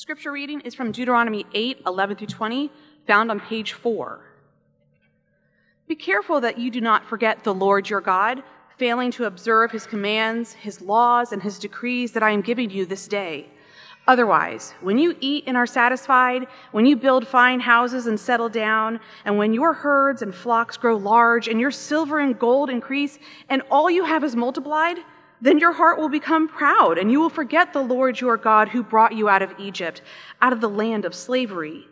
Scripture reading is from Deuteronomy 8 11 through 20, found on page 4. Be careful that you do not forget the Lord your God, failing to observe his commands, his laws, and his decrees that I am giving you this day. Otherwise, when you eat and are satisfied, when you build fine houses and settle down, and when your herds and flocks grow large, and your silver and gold increase, and all you have is multiplied, then your heart will become proud, and you will forget the Lord your God who brought you out of Egypt, out of the land of slavery.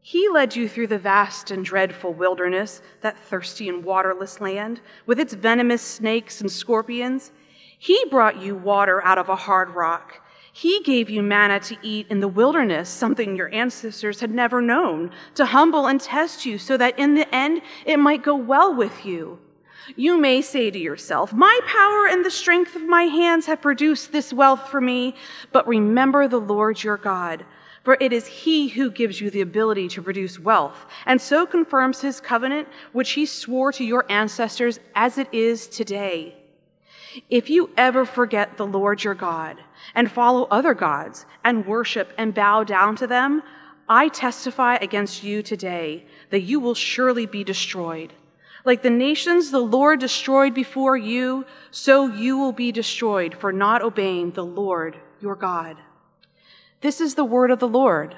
He led you through the vast and dreadful wilderness, that thirsty and waterless land, with its venomous snakes and scorpions. He brought you water out of a hard rock. He gave you manna to eat in the wilderness, something your ancestors had never known, to humble and test you so that in the end it might go well with you. You may say to yourself, My power and the strength of my hands have produced this wealth for me, but remember the Lord your God. For it is he who gives you the ability to produce wealth, and so confirms his covenant, which he swore to your ancestors as it is today. If you ever forget the Lord your God and follow other gods and worship and bow down to them, I testify against you today that you will surely be destroyed. Like the nations the Lord destroyed before you, so you will be destroyed for not obeying the Lord your God. This is the word of the Lord.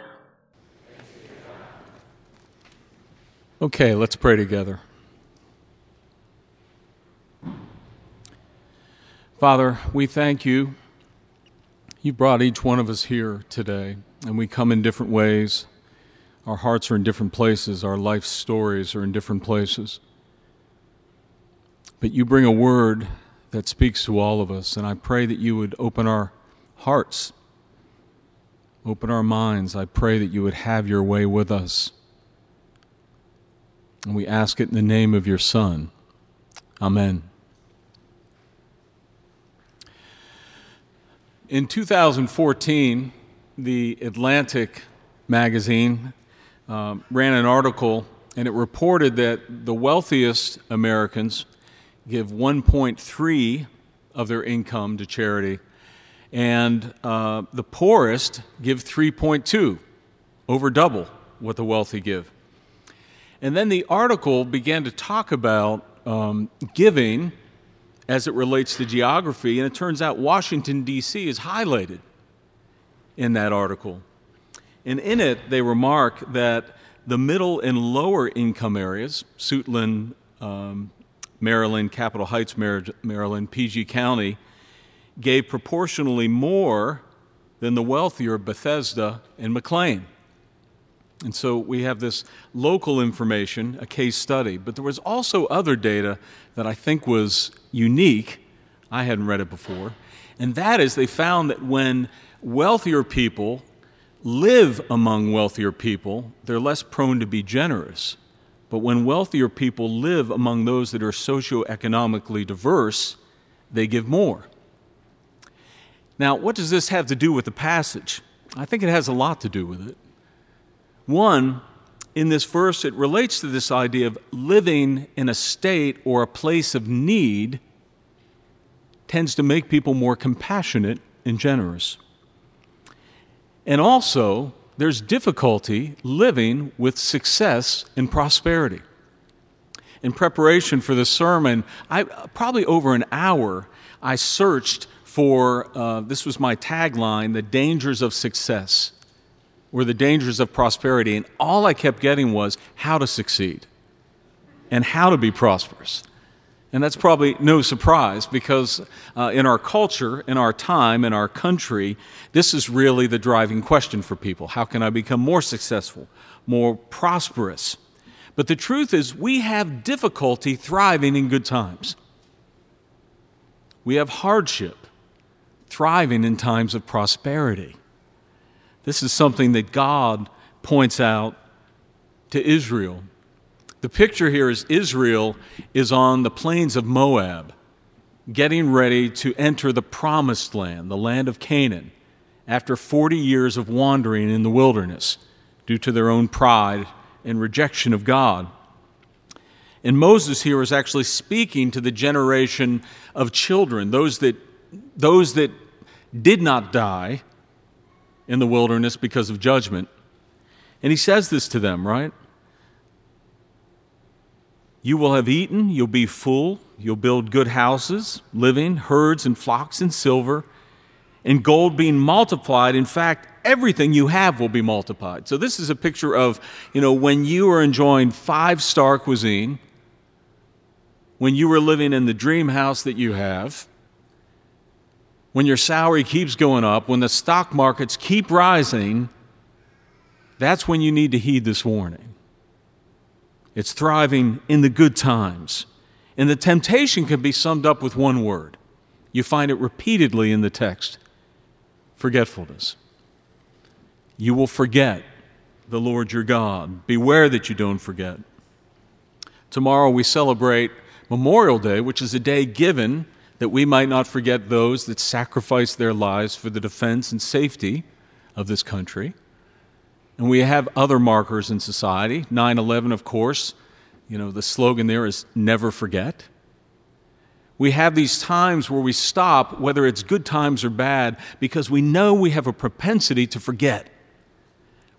Okay, let's pray together. Father, we thank you. You brought each one of us here today, and we come in different ways. Our hearts are in different places, our life stories are in different places. But you bring a word that speaks to all of us, and I pray that you would open our hearts, open our minds. I pray that you would have your way with us. And we ask it in the name of your Son. Amen. In 2014, the Atlantic magazine uh, ran an article and it reported that the wealthiest Americans give 1.3 of their income to charity, and uh, the poorest give 3.2, over double what the wealthy give. And then the article began to talk about um, giving as it relates to geography, and it turns out Washington, D.C. is highlighted in that article. And in it, they remark that the middle and lower income areas, Suitland, um, Maryland, Capitol Heights, Maryland, PG County, gave proportionally more than the wealthier Bethesda and McLean. And so we have this local information, a case study, but there was also other data that I think was unique. I hadn't read it before. And that is they found that when wealthier people live among wealthier people, they're less prone to be generous. But when wealthier people live among those that are socioeconomically diverse, they give more. Now, what does this have to do with the passage? I think it has a lot to do with it. One, in this verse, it relates to this idea of living in a state or a place of need tends to make people more compassionate and generous. And also, there's difficulty living with success and prosperity. In preparation for the sermon, I probably over an hour, I searched for uh, this was my tagline the dangers of success or the dangers of prosperity. And all I kept getting was how to succeed and how to be prosperous. And that's probably no surprise because uh, in our culture, in our time, in our country, this is really the driving question for people. How can I become more successful, more prosperous? But the truth is, we have difficulty thriving in good times. We have hardship, thriving in times of prosperity. This is something that God points out to Israel. The picture here is Israel is on the plains of Moab, getting ready to enter the promised land, the land of Canaan, after 40 years of wandering in the wilderness due to their own pride and rejection of God. And Moses here is actually speaking to the generation of children, those that, those that did not die in the wilderness because of judgment. And he says this to them, right? You will have eaten, you'll be full, you'll build good houses, living, herds and flocks and silver, and gold being multiplied. In fact, everything you have will be multiplied. So this is a picture of, you know, when you are enjoying five-star cuisine, when you are living in the dream house that you have, when your salary keeps going up, when the stock markets keep rising, that's when you need to heed this warning. It's thriving in the good times. And the temptation can be summed up with one word. You find it repeatedly in the text forgetfulness. You will forget the Lord your God. Beware that you don't forget. Tomorrow we celebrate Memorial Day, which is a day given that we might not forget those that sacrificed their lives for the defense and safety of this country. And we have other markers in society. 9 11, of course, you know, the slogan there is never forget. We have these times where we stop, whether it's good times or bad, because we know we have a propensity to forget.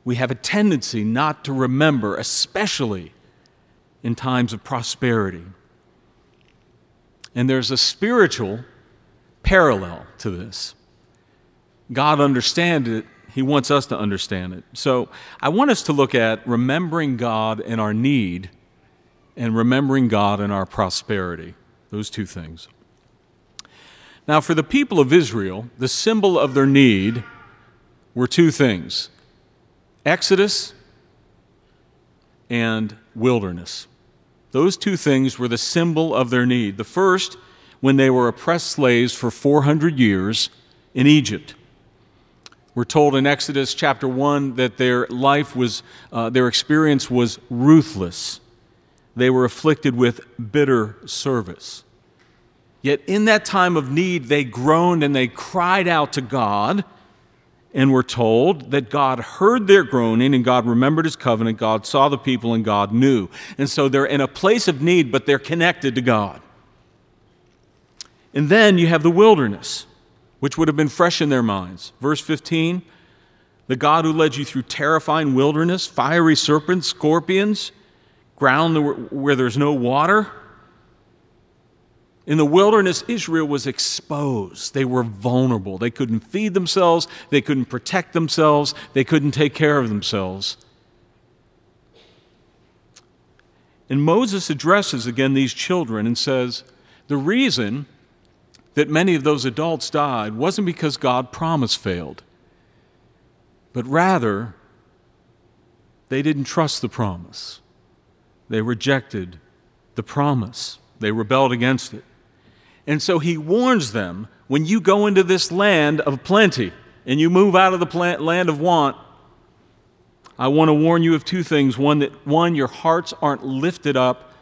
We have a tendency not to remember, especially in times of prosperity. And there's a spiritual parallel to this. God understands it he wants us to understand it. So I want us to look at remembering God in our need and remembering God in our prosperity. Those two things. Now, for the people of Israel, the symbol of their need were two things Exodus and wilderness. Those two things were the symbol of their need. The first, when they were oppressed slaves for 400 years in Egypt. We're told in Exodus chapter 1 that their life was, uh, their experience was ruthless. They were afflicted with bitter service. Yet in that time of need, they groaned and they cried out to God and were told that God heard their groaning and God remembered his covenant. God saw the people and God knew. And so they're in a place of need, but they're connected to God. And then you have the wilderness which would have been fresh in their minds. Verse 15 The God who led you through terrifying wilderness, fiery serpents, scorpions, ground where there's no water. In the wilderness, Israel was exposed. They were vulnerable. They couldn't feed themselves, they couldn't protect themselves, they couldn't take care of themselves. And Moses addresses again these children and says, The reason that many of those adults died wasn't because God's promise failed, but rather they didn't trust the promise. They rejected the promise. They rebelled against it. And so he warns them when you go into this land of plenty and you move out of the land of want, I want to warn you of two things. One, that one, your hearts aren't lifted up.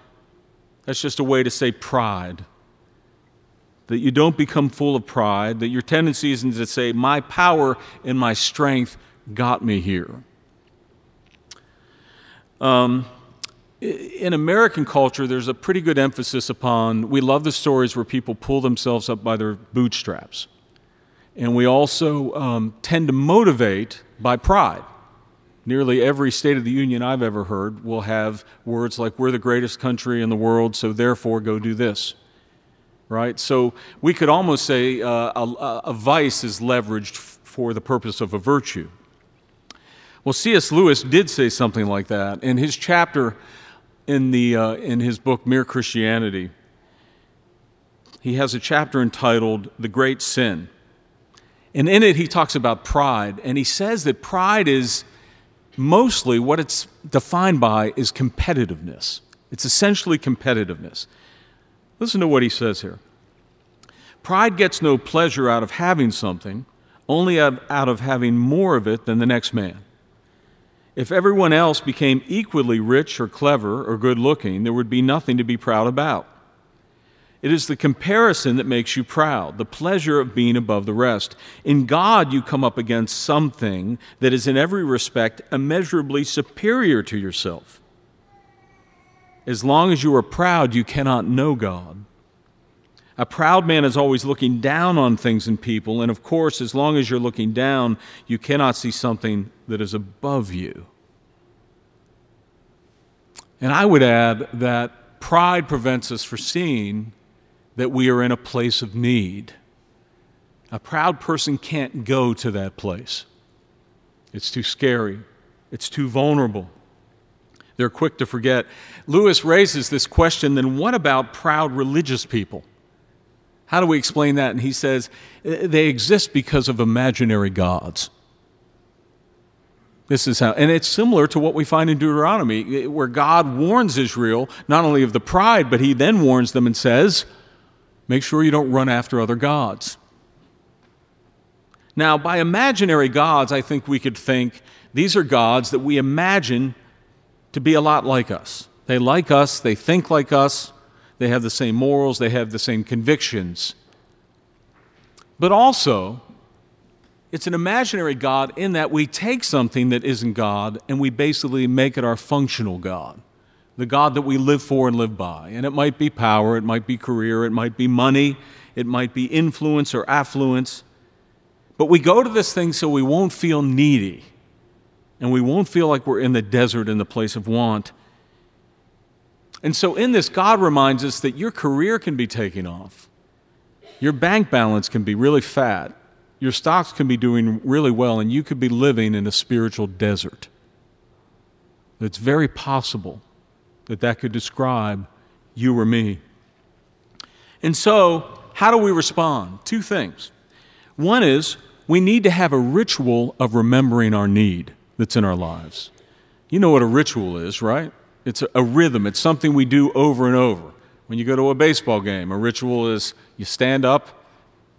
That's just a way to say pride that you don't become full of pride, that your tendency isn't to say, My power and my strength got me here. Um, in American culture, there's a pretty good emphasis upon, we love the stories where people pull themselves up by their bootstraps. And we also um, tend to motivate by pride. Nearly every State of the Union I've ever heard will have words like, We're the greatest country in the world, so therefore go do this right? So we could almost say uh, a, a, vice is leveraged for the purpose of a virtue. Well, C.S. Lewis did say something like that in his chapter in, the, uh, in his book Mere Christianity. He has a chapter entitled The Great Sin. And in it, he talks about pride, and he says that pride is mostly what it's defined by is competitiveness. It's essentially competitiveness. Listen to what he says here. Pride gets no pleasure out of having something, only out of having more of it than the next man. If everyone else became equally rich or clever or good looking, there would be nothing to be proud about. It is the comparison that makes you proud, the pleasure of being above the rest. In God, you come up against something that is in every respect immeasurably superior to yourself. As long as you are proud, you cannot know God. A proud man is always looking down on things and people, and of course, as long as you're looking down, you cannot see something that is above you. And I would add that pride prevents us from seeing that we are in a place of need. A proud person can't go to that place. It's too scary, it's too vulnerable. They're quick to forget. Lewis raises this question then what about proud religious people? How do we explain that? And he says eh, they exist because of imaginary gods. This is how, and it's similar to what we find in Deuteronomy, eh, where God warns Israel not only of the pride, but he then warns them and says, make sure you don't run after other gods. Now, by imaginary gods, I think we could think these are gods that we imagine to be a lot like us. They like us, they think like us, they have the same morals, they have the same convictions. But also, it's an imaginary God in that we take something that isn't God and we basically make it our functional God, the God that we live for and live by. And it might be power, it might be career, it might be money, it might be influence or affluence. But we go to this thing so we won't feel needy and we won't feel like we're in the desert in the place of want. And so, in this, God reminds us that your career can be taking off, your bank balance can be really fat, your stocks can be doing really well, and you could be living in a spiritual desert. It's very possible that that could describe you or me. And so, how do we respond? Two things. One is we need to have a ritual of remembering our need that's in our lives. You know what a ritual is, right? It's a, a, rhythm, it's something we do over and over. When you go to a baseball game, a ritual is you stand up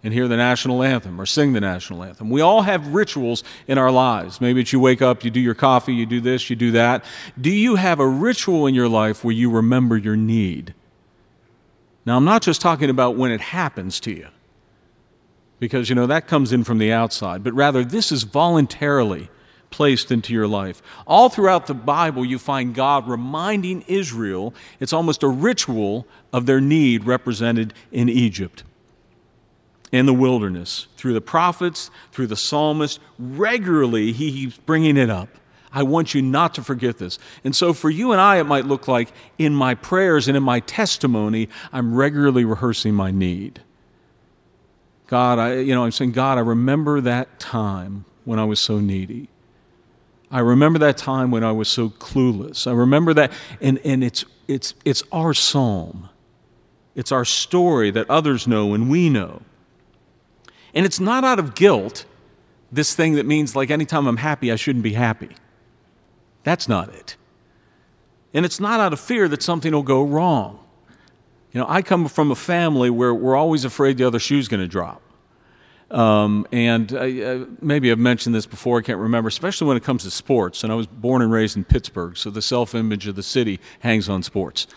and hear the national anthem or sing the national anthem. We all have rituals in our lives. Maybe it's you wake up, you do your coffee, you do this, you do that. Do you have a ritual in your life where you remember your need? Now, I'm not just talking about when it happens to you, because, you know, that comes in from the outside, but rather this is voluntarily placed into your life. All throughout the Bible, you find God reminding Israel, it's almost a ritual of their need represented in Egypt, in the wilderness, through the prophets, through the psalmist. Regularly, he keeps bringing it up. I want you not to forget this. And so, for you and I, it might look like in my prayers and in my testimony, I'm regularly rehearsing my need. God, I, you know, I'm saying, God, I remember that time when I was so needy. I remember that time when I was so clueless. I remember that, and, and it's, it's, it's our psalm. It's our story that others know and we know. And it's not out of guilt, this thing that means like anytime I'm happy, I shouldn't be happy. That's not it. And it's not out of fear that something will go wrong. You know, I come from a family where we're always afraid the other shoe's going to drop. Um, and I, uh, maybe I've mentioned this before, I can't remember, especially when it comes to sports. And I was born and raised in Pittsburgh, so the self image of the city hangs on sports.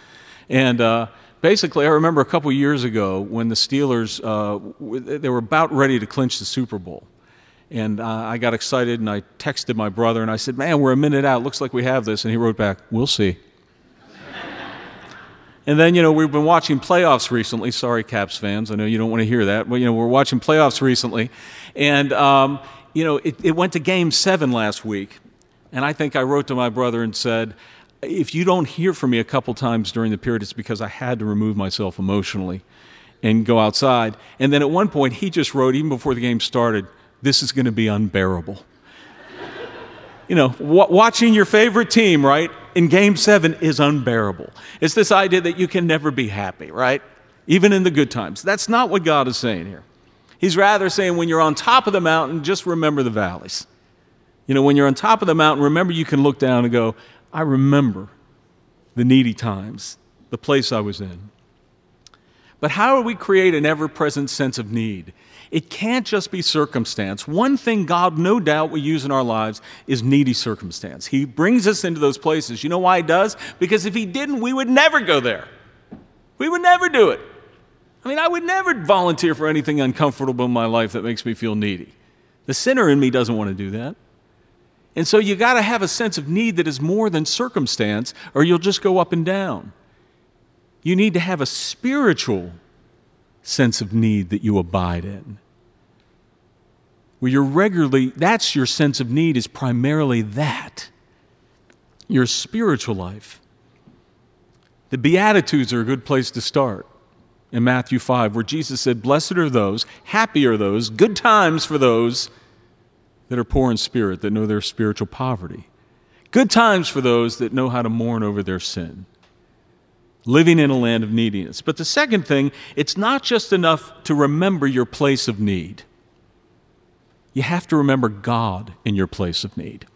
And uh, basically, I remember a couple years ago when the Steelers, uh, they were about ready to clinch the Super Bowl. And uh, I got excited and I texted my brother and I said, Man, we're a minute out. Looks like we have this. And he wrote back, We'll see. And then, you know, we've been watching playoffs recently. Sorry, Caps fans. I know you don't want to hear that. But, you know, we're watching playoffs recently. And, um, you know, it, it went to game seven last week. And I think I wrote to my brother and said, if you don't hear from me a couple times during the period, it's because I had to remove myself emotionally and go outside. And then at one point, he just wrote, even before the game started, this is going to be unbearable. you know, w- watching your favorite team, right? In game seven is unbearable. It's this idea that you can never be happy, right? Even in the good times. That's not what God is saying here. He's rather saying when you're on top of the mountain, just remember the valleys. You know, when you're on top of the mountain, remember you can look down and go, I remember the needy times, the place I was in. But how do we create an ever present sense of need? It can't just be circumstance. One thing God, no doubt, will use in our lives is needy circumstance. He brings us into those places. You know why He does? Because if He didn't, we would never go there. We would never do it. I mean, I would never volunteer for anything uncomfortable in my life that makes me feel needy. The sinner in me doesn't want to do that. And so you got to have a sense of need that is more than circumstance, or you'll just go up and down. You need to have a spiritual sense of need that you abide in. Where you're regularly, that's your sense of need, is primarily that your spiritual life. The Beatitudes are a good place to start in Matthew 5, where Jesus said, Blessed are those, happy are those, good times for those that are poor in spirit, that know their spiritual poverty. Good times for those that know how to mourn over their sin. Living in a land of neediness. But the second thing, it's not just enough to remember your place of need. You have to remember God in your place of need.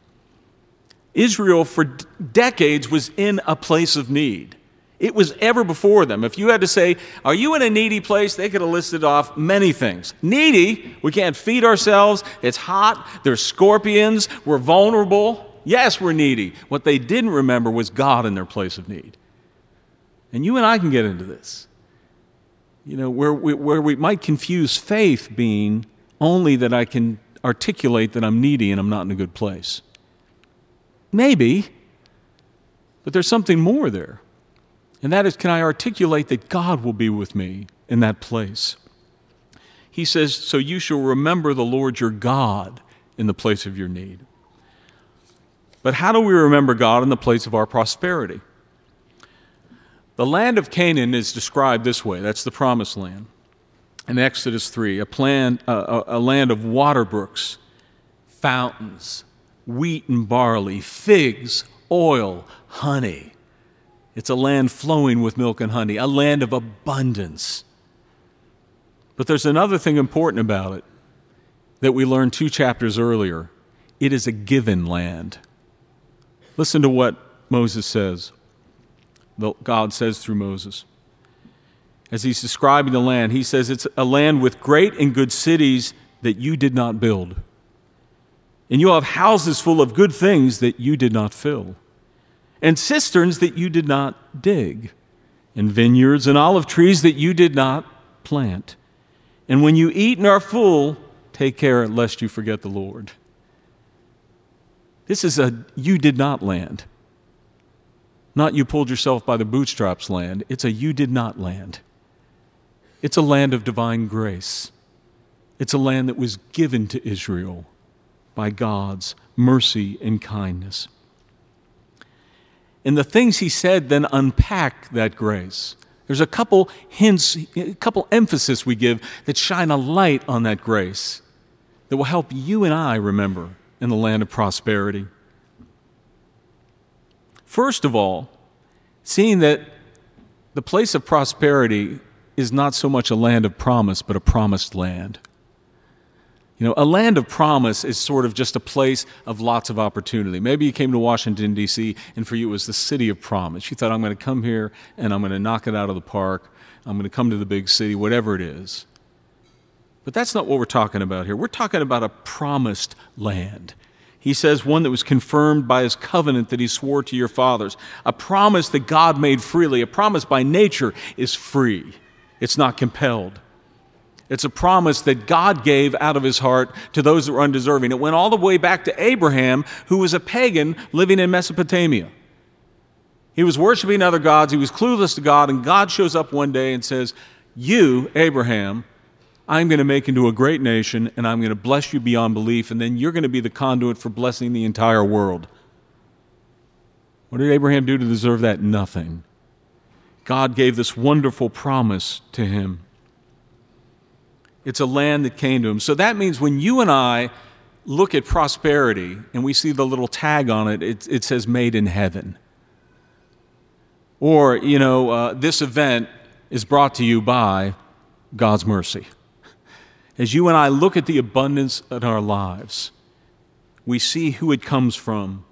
Israel, for decades, was in a place of need. It was ever before them. If you had to say, Are you in a needy place? they could have listed off many things. Needy, we can't feed ourselves, it's hot, there's scorpions, we're vulnerable. Yes, we're needy. What they didn't remember was God in their place of need. And you and I can get into this. You know, where we, where we might confuse faith being only that I can articulate that I'm needy and I'm not in a good place. Maybe, but there's something more there. And that is, can I articulate that God will be with me in that place? He says, So you shall remember the Lord your God in the place of your need. But how do we remember God in the place of our prosperity? The land of Canaan is described this way that's the promised land. In Exodus 3, a, plan, a, a land of water brooks, fountains, wheat and barley, figs, oil, honey. It's a land flowing with milk and honey, a land of abundance. But there's another thing important about it that we learned two chapters earlier it is a given land. Listen to what Moses says. God says through Moses. As he's describing the land, he says it's a land with great and good cities that you did not build. And you'll have houses full of good things that you did not fill, and cisterns that you did not dig, and vineyards and olive trees that you did not plant. And when you eat and are full, take care lest you forget the Lord. This is a you did not land. Not you pulled yourself by the bootstraps land. It's a you did not land. It's a land of divine grace. It's a land that was given to Israel by God's mercy and kindness. And the things he said then unpack that grace. There's a couple hints, a couple emphasis we give that shine a light on that grace that will help you and I remember in the land of prosperity. First of all, seeing that the place of prosperity is not so much a land of promise, but a promised land. You know, a land of promise is sort of just a place of lots of opportunity. Maybe you came to Washington, D.C., and for you it was the city of promise. You thought, I'm going to come here and I'm going to knock it out of the park. I'm going to come to the big city, whatever it is. But that's not what we're talking about here. We're talking about a promised land. He says one that was confirmed by his covenant that he swore to your fathers. A promise that God made freely. A promise by nature is free, it's not compelled. It's a promise that God gave out of his heart to those that were undeserving. It went all the way back to Abraham, who was a pagan living in Mesopotamia. He was worshiping other gods, he was clueless to God, and God shows up one day and says, You, Abraham, I'm going to make into a great nation and I'm going to bless you beyond belief, and then you're going to be the conduit for blessing the entire world. What did Abraham do to deserve that? Nothing. God gave this wonderful promise to him. It's a land that came to him. So that means when you and I look at prosperity and we see the little tag on it, it, it says made in heaven. Or, you know, uh, this event is brought to you by God's mercy as you and I look at the abundance in our lives, we see who it comes from.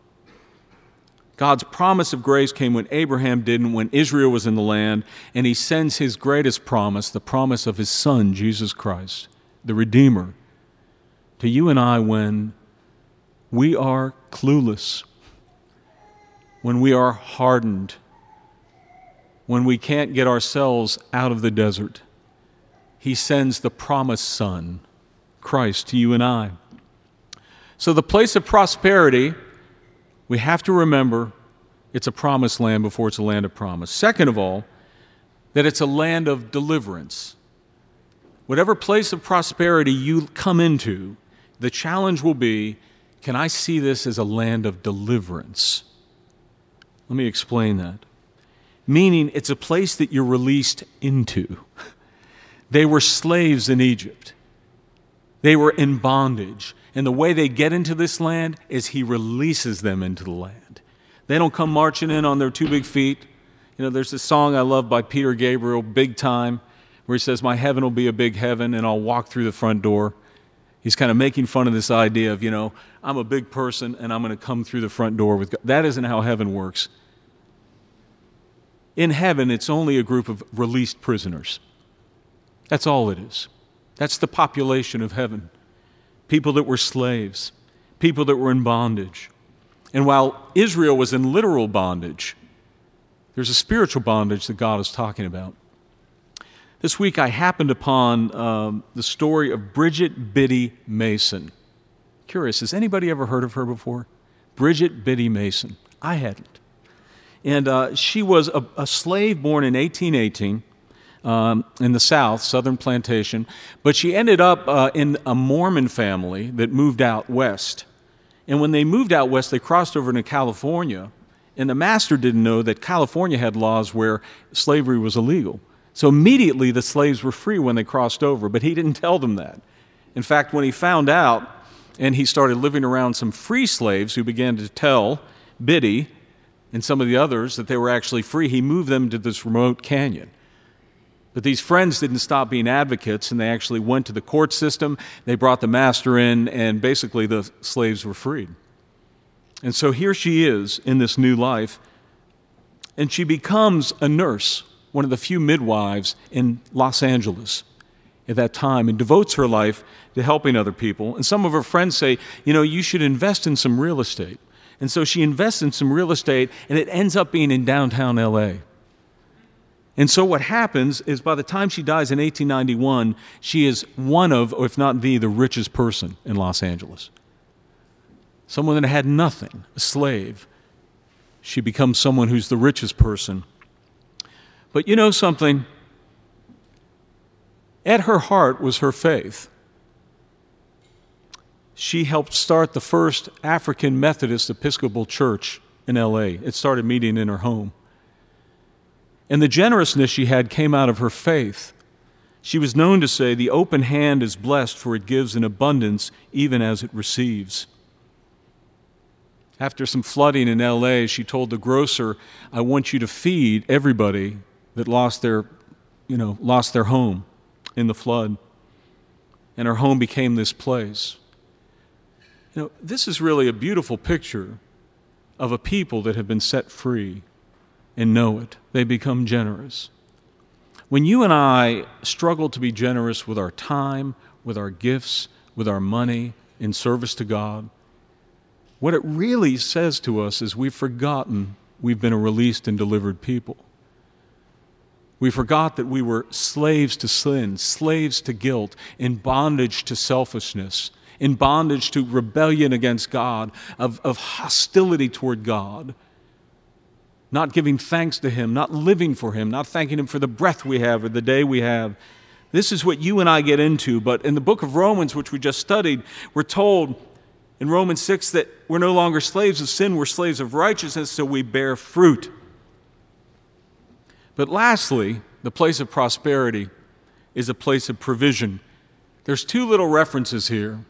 God's promise of grace came when Abraham didn't, when Israel was in the land, and he sends his greatest promise, the promise of his Son, Jesus Christ, the Redeemer, to you and I when we are clueless, when we are hardened, when we can't get ourselves out of the desert he sends the promised Son, Christ, to you and I. So, the place of prosperity, we have to remember it's a promised land before it's a land of promise. Second of all, that it's a land of deliverance. Whatever place of prosperity you come into, the challenge will be can I see this as a land of deliverance? Let me explain that. Meaning, it's a place that you're released into. They were slaves in Egypt, they were in bondage. And the way they get into this land is He releases them into the land. They don't come marching in on their two big feet. You know, there's a song I love by Peter Gabriel, Big Time, where he says, My heaven will be a big heaven, and I'll walk through the front door. He's kind of making fun of this idea of, you know, I'm a big person and I'm going to come through the front door with God. That isn't how heaven works. In heaven, it's only a group of released prisoners. That's all it is. That's the population of heaven. People that were slaves, people that were in bondage. And while Israel was in literal bondage, there's a spiritual bondage that God is talking about. This week I happened upon um, the story of Bridget Biddy Mason. Curious, has anybody ever heard of her before? Bridget Biddy Mason. I hadn't. And uh, she was a, a, slave born in 1818 um, in the South, Southern Plantation, but she ended up uh, in a Mormon family that moved out west. And when they moved out west, they crossed over into California, and the master didn't know that California had laws where slavery was illegal. So immediately the slaves were free when they crossed over, but he didn't tell them that. In fact, when he found out and he started living around some free slaves who began to tell Biddy and some of the others that they were actually free, he moved them to this remote canyon. But these friends didn't stop being advocates, and they actually went to the court system. They brought the master in, and basically the slaves were freed. And so here she is in this new life, and she becomes a nurse one of the few midwives in Los Angeles at that time and devotes her life to helping other people. And some of her friends say, you know, you should invest in some real estate. And so she invests in some real estate, and it ends up being in downtown LA. And so what happens is by the time she dies in 1891, she is one of, if not the, the richest person in Los Angeles. Someone that had nothing, a slave. She becomes someone who's the richest person but you know something? At her heart was her faith. She helped start the first African Methodist Episcopal Church in LA. It started meeting in her home. And the generousness she had came out of her faith. She was known to say, The open hand is blessed, for it gives in abundance even as it receives. After some flooding in LA, she told the grocer, I want you to feed everybody that lost their, you know, lost their home in the flood. And her home became this place. You know, this is really a beautiful picture of a people that have been set free and know it. They become generous. When you and I struggle to be generous with our time, with our gifts, with our money in service to God, what it really says to us is we've forgotten we've been a released and delivered people. We forgot that we were slaves to sin, slaves to guilt, in bondage to selfishness, in bondage to rebellion against God, of, of hostility toward God, not giving thanks to Him, not living for Him, not thanking Him for the breath we have or the day we have. This is what you and I get into. But in the book of Romans, which we just studied, we're told in Romans 6 that we're no longer slaves of sin, we're slaves of righteousness, so we bear fruit. But lastly, the place of prosperity is a place of provision. There's two little references here.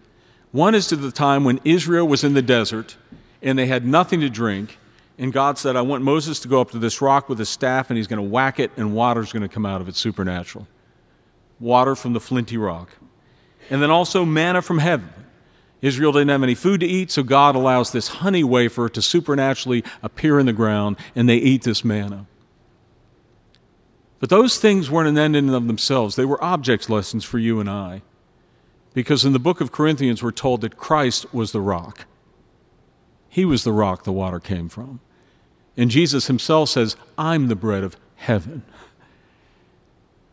One is to the time when Israel was in the desert and they had nothing to drink, and God said, I want Moses to go up to this rock with a staff and he's going to whack it and water's going to come out of it supernatural. Water from the flinty rock. And then also manna from heaven. Israel didn't have any food to eat, so God allows this honey wafer to supernaturally appear in the ground, and they eat this manna. But those things weren't an end in of themselves. They were object lessons for you and I. Because in the book of Corinthians, we're told that Christ was the rock. He was the rock the water came from. And Jesus himself says, I'm the bread of heaven.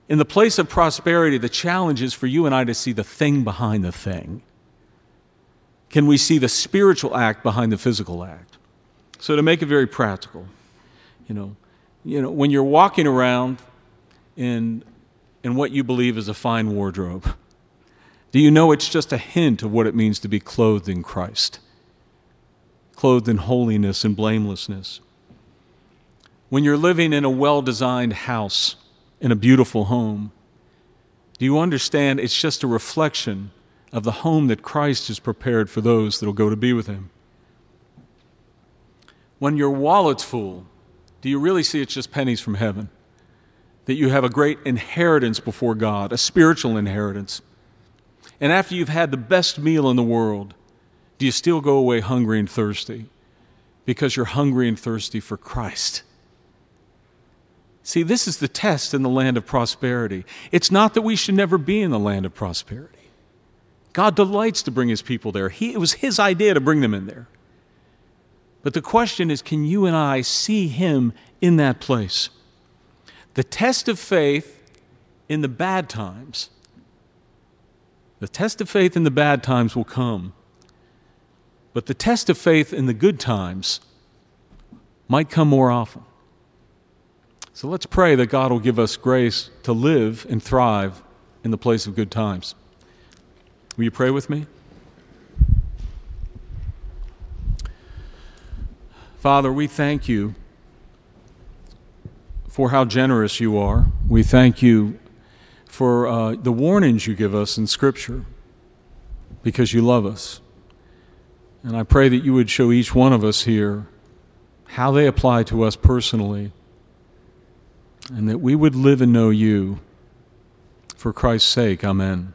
In the place of prosperity, the challenge is for you and I to see the thing behind the thing. Can we see the spiritual act behind the physical act? So, to make it very practical, you know, you know when you're walking around in in what you believe is a fine wardrobe? Do you know it's just a hint of what it means to be clothed in Christ? Clothed in holiness and blamelessness. When you're living in a well designed house, in a beautiful home, do you understand it's just a reflection of the home that Christ has prepared for those that will go to be with Him? When your wallet's full, do you really see it's just pennies from heaven? That you have a great inheritance before God, a spiritual inheritance. And after you've had the best meal in the world, do you still go away hungry and thirsty? Because you're hungry and thirsty for Christ. See, this is the test in the land of prosperity. It's not that we should never be in the land of prosperity. God delights to bring his people there. He, it was his idea to bring them in there. But the question is can you and I see him in that place? The test of faith in the bad times, the test of faith in the bad times will come. But the test of faith in the good times might come more often. So let's pray that God will give us grace to live and thrive in the place of good times. Will you pray with me? Father, we thank you for how generous you are. We thank you for uh, the warnings you give us in Scripture because you love us. And I pray that you would show each one of us here how they apply to us personally, and that we would live and know you for Christ's sake. Amen.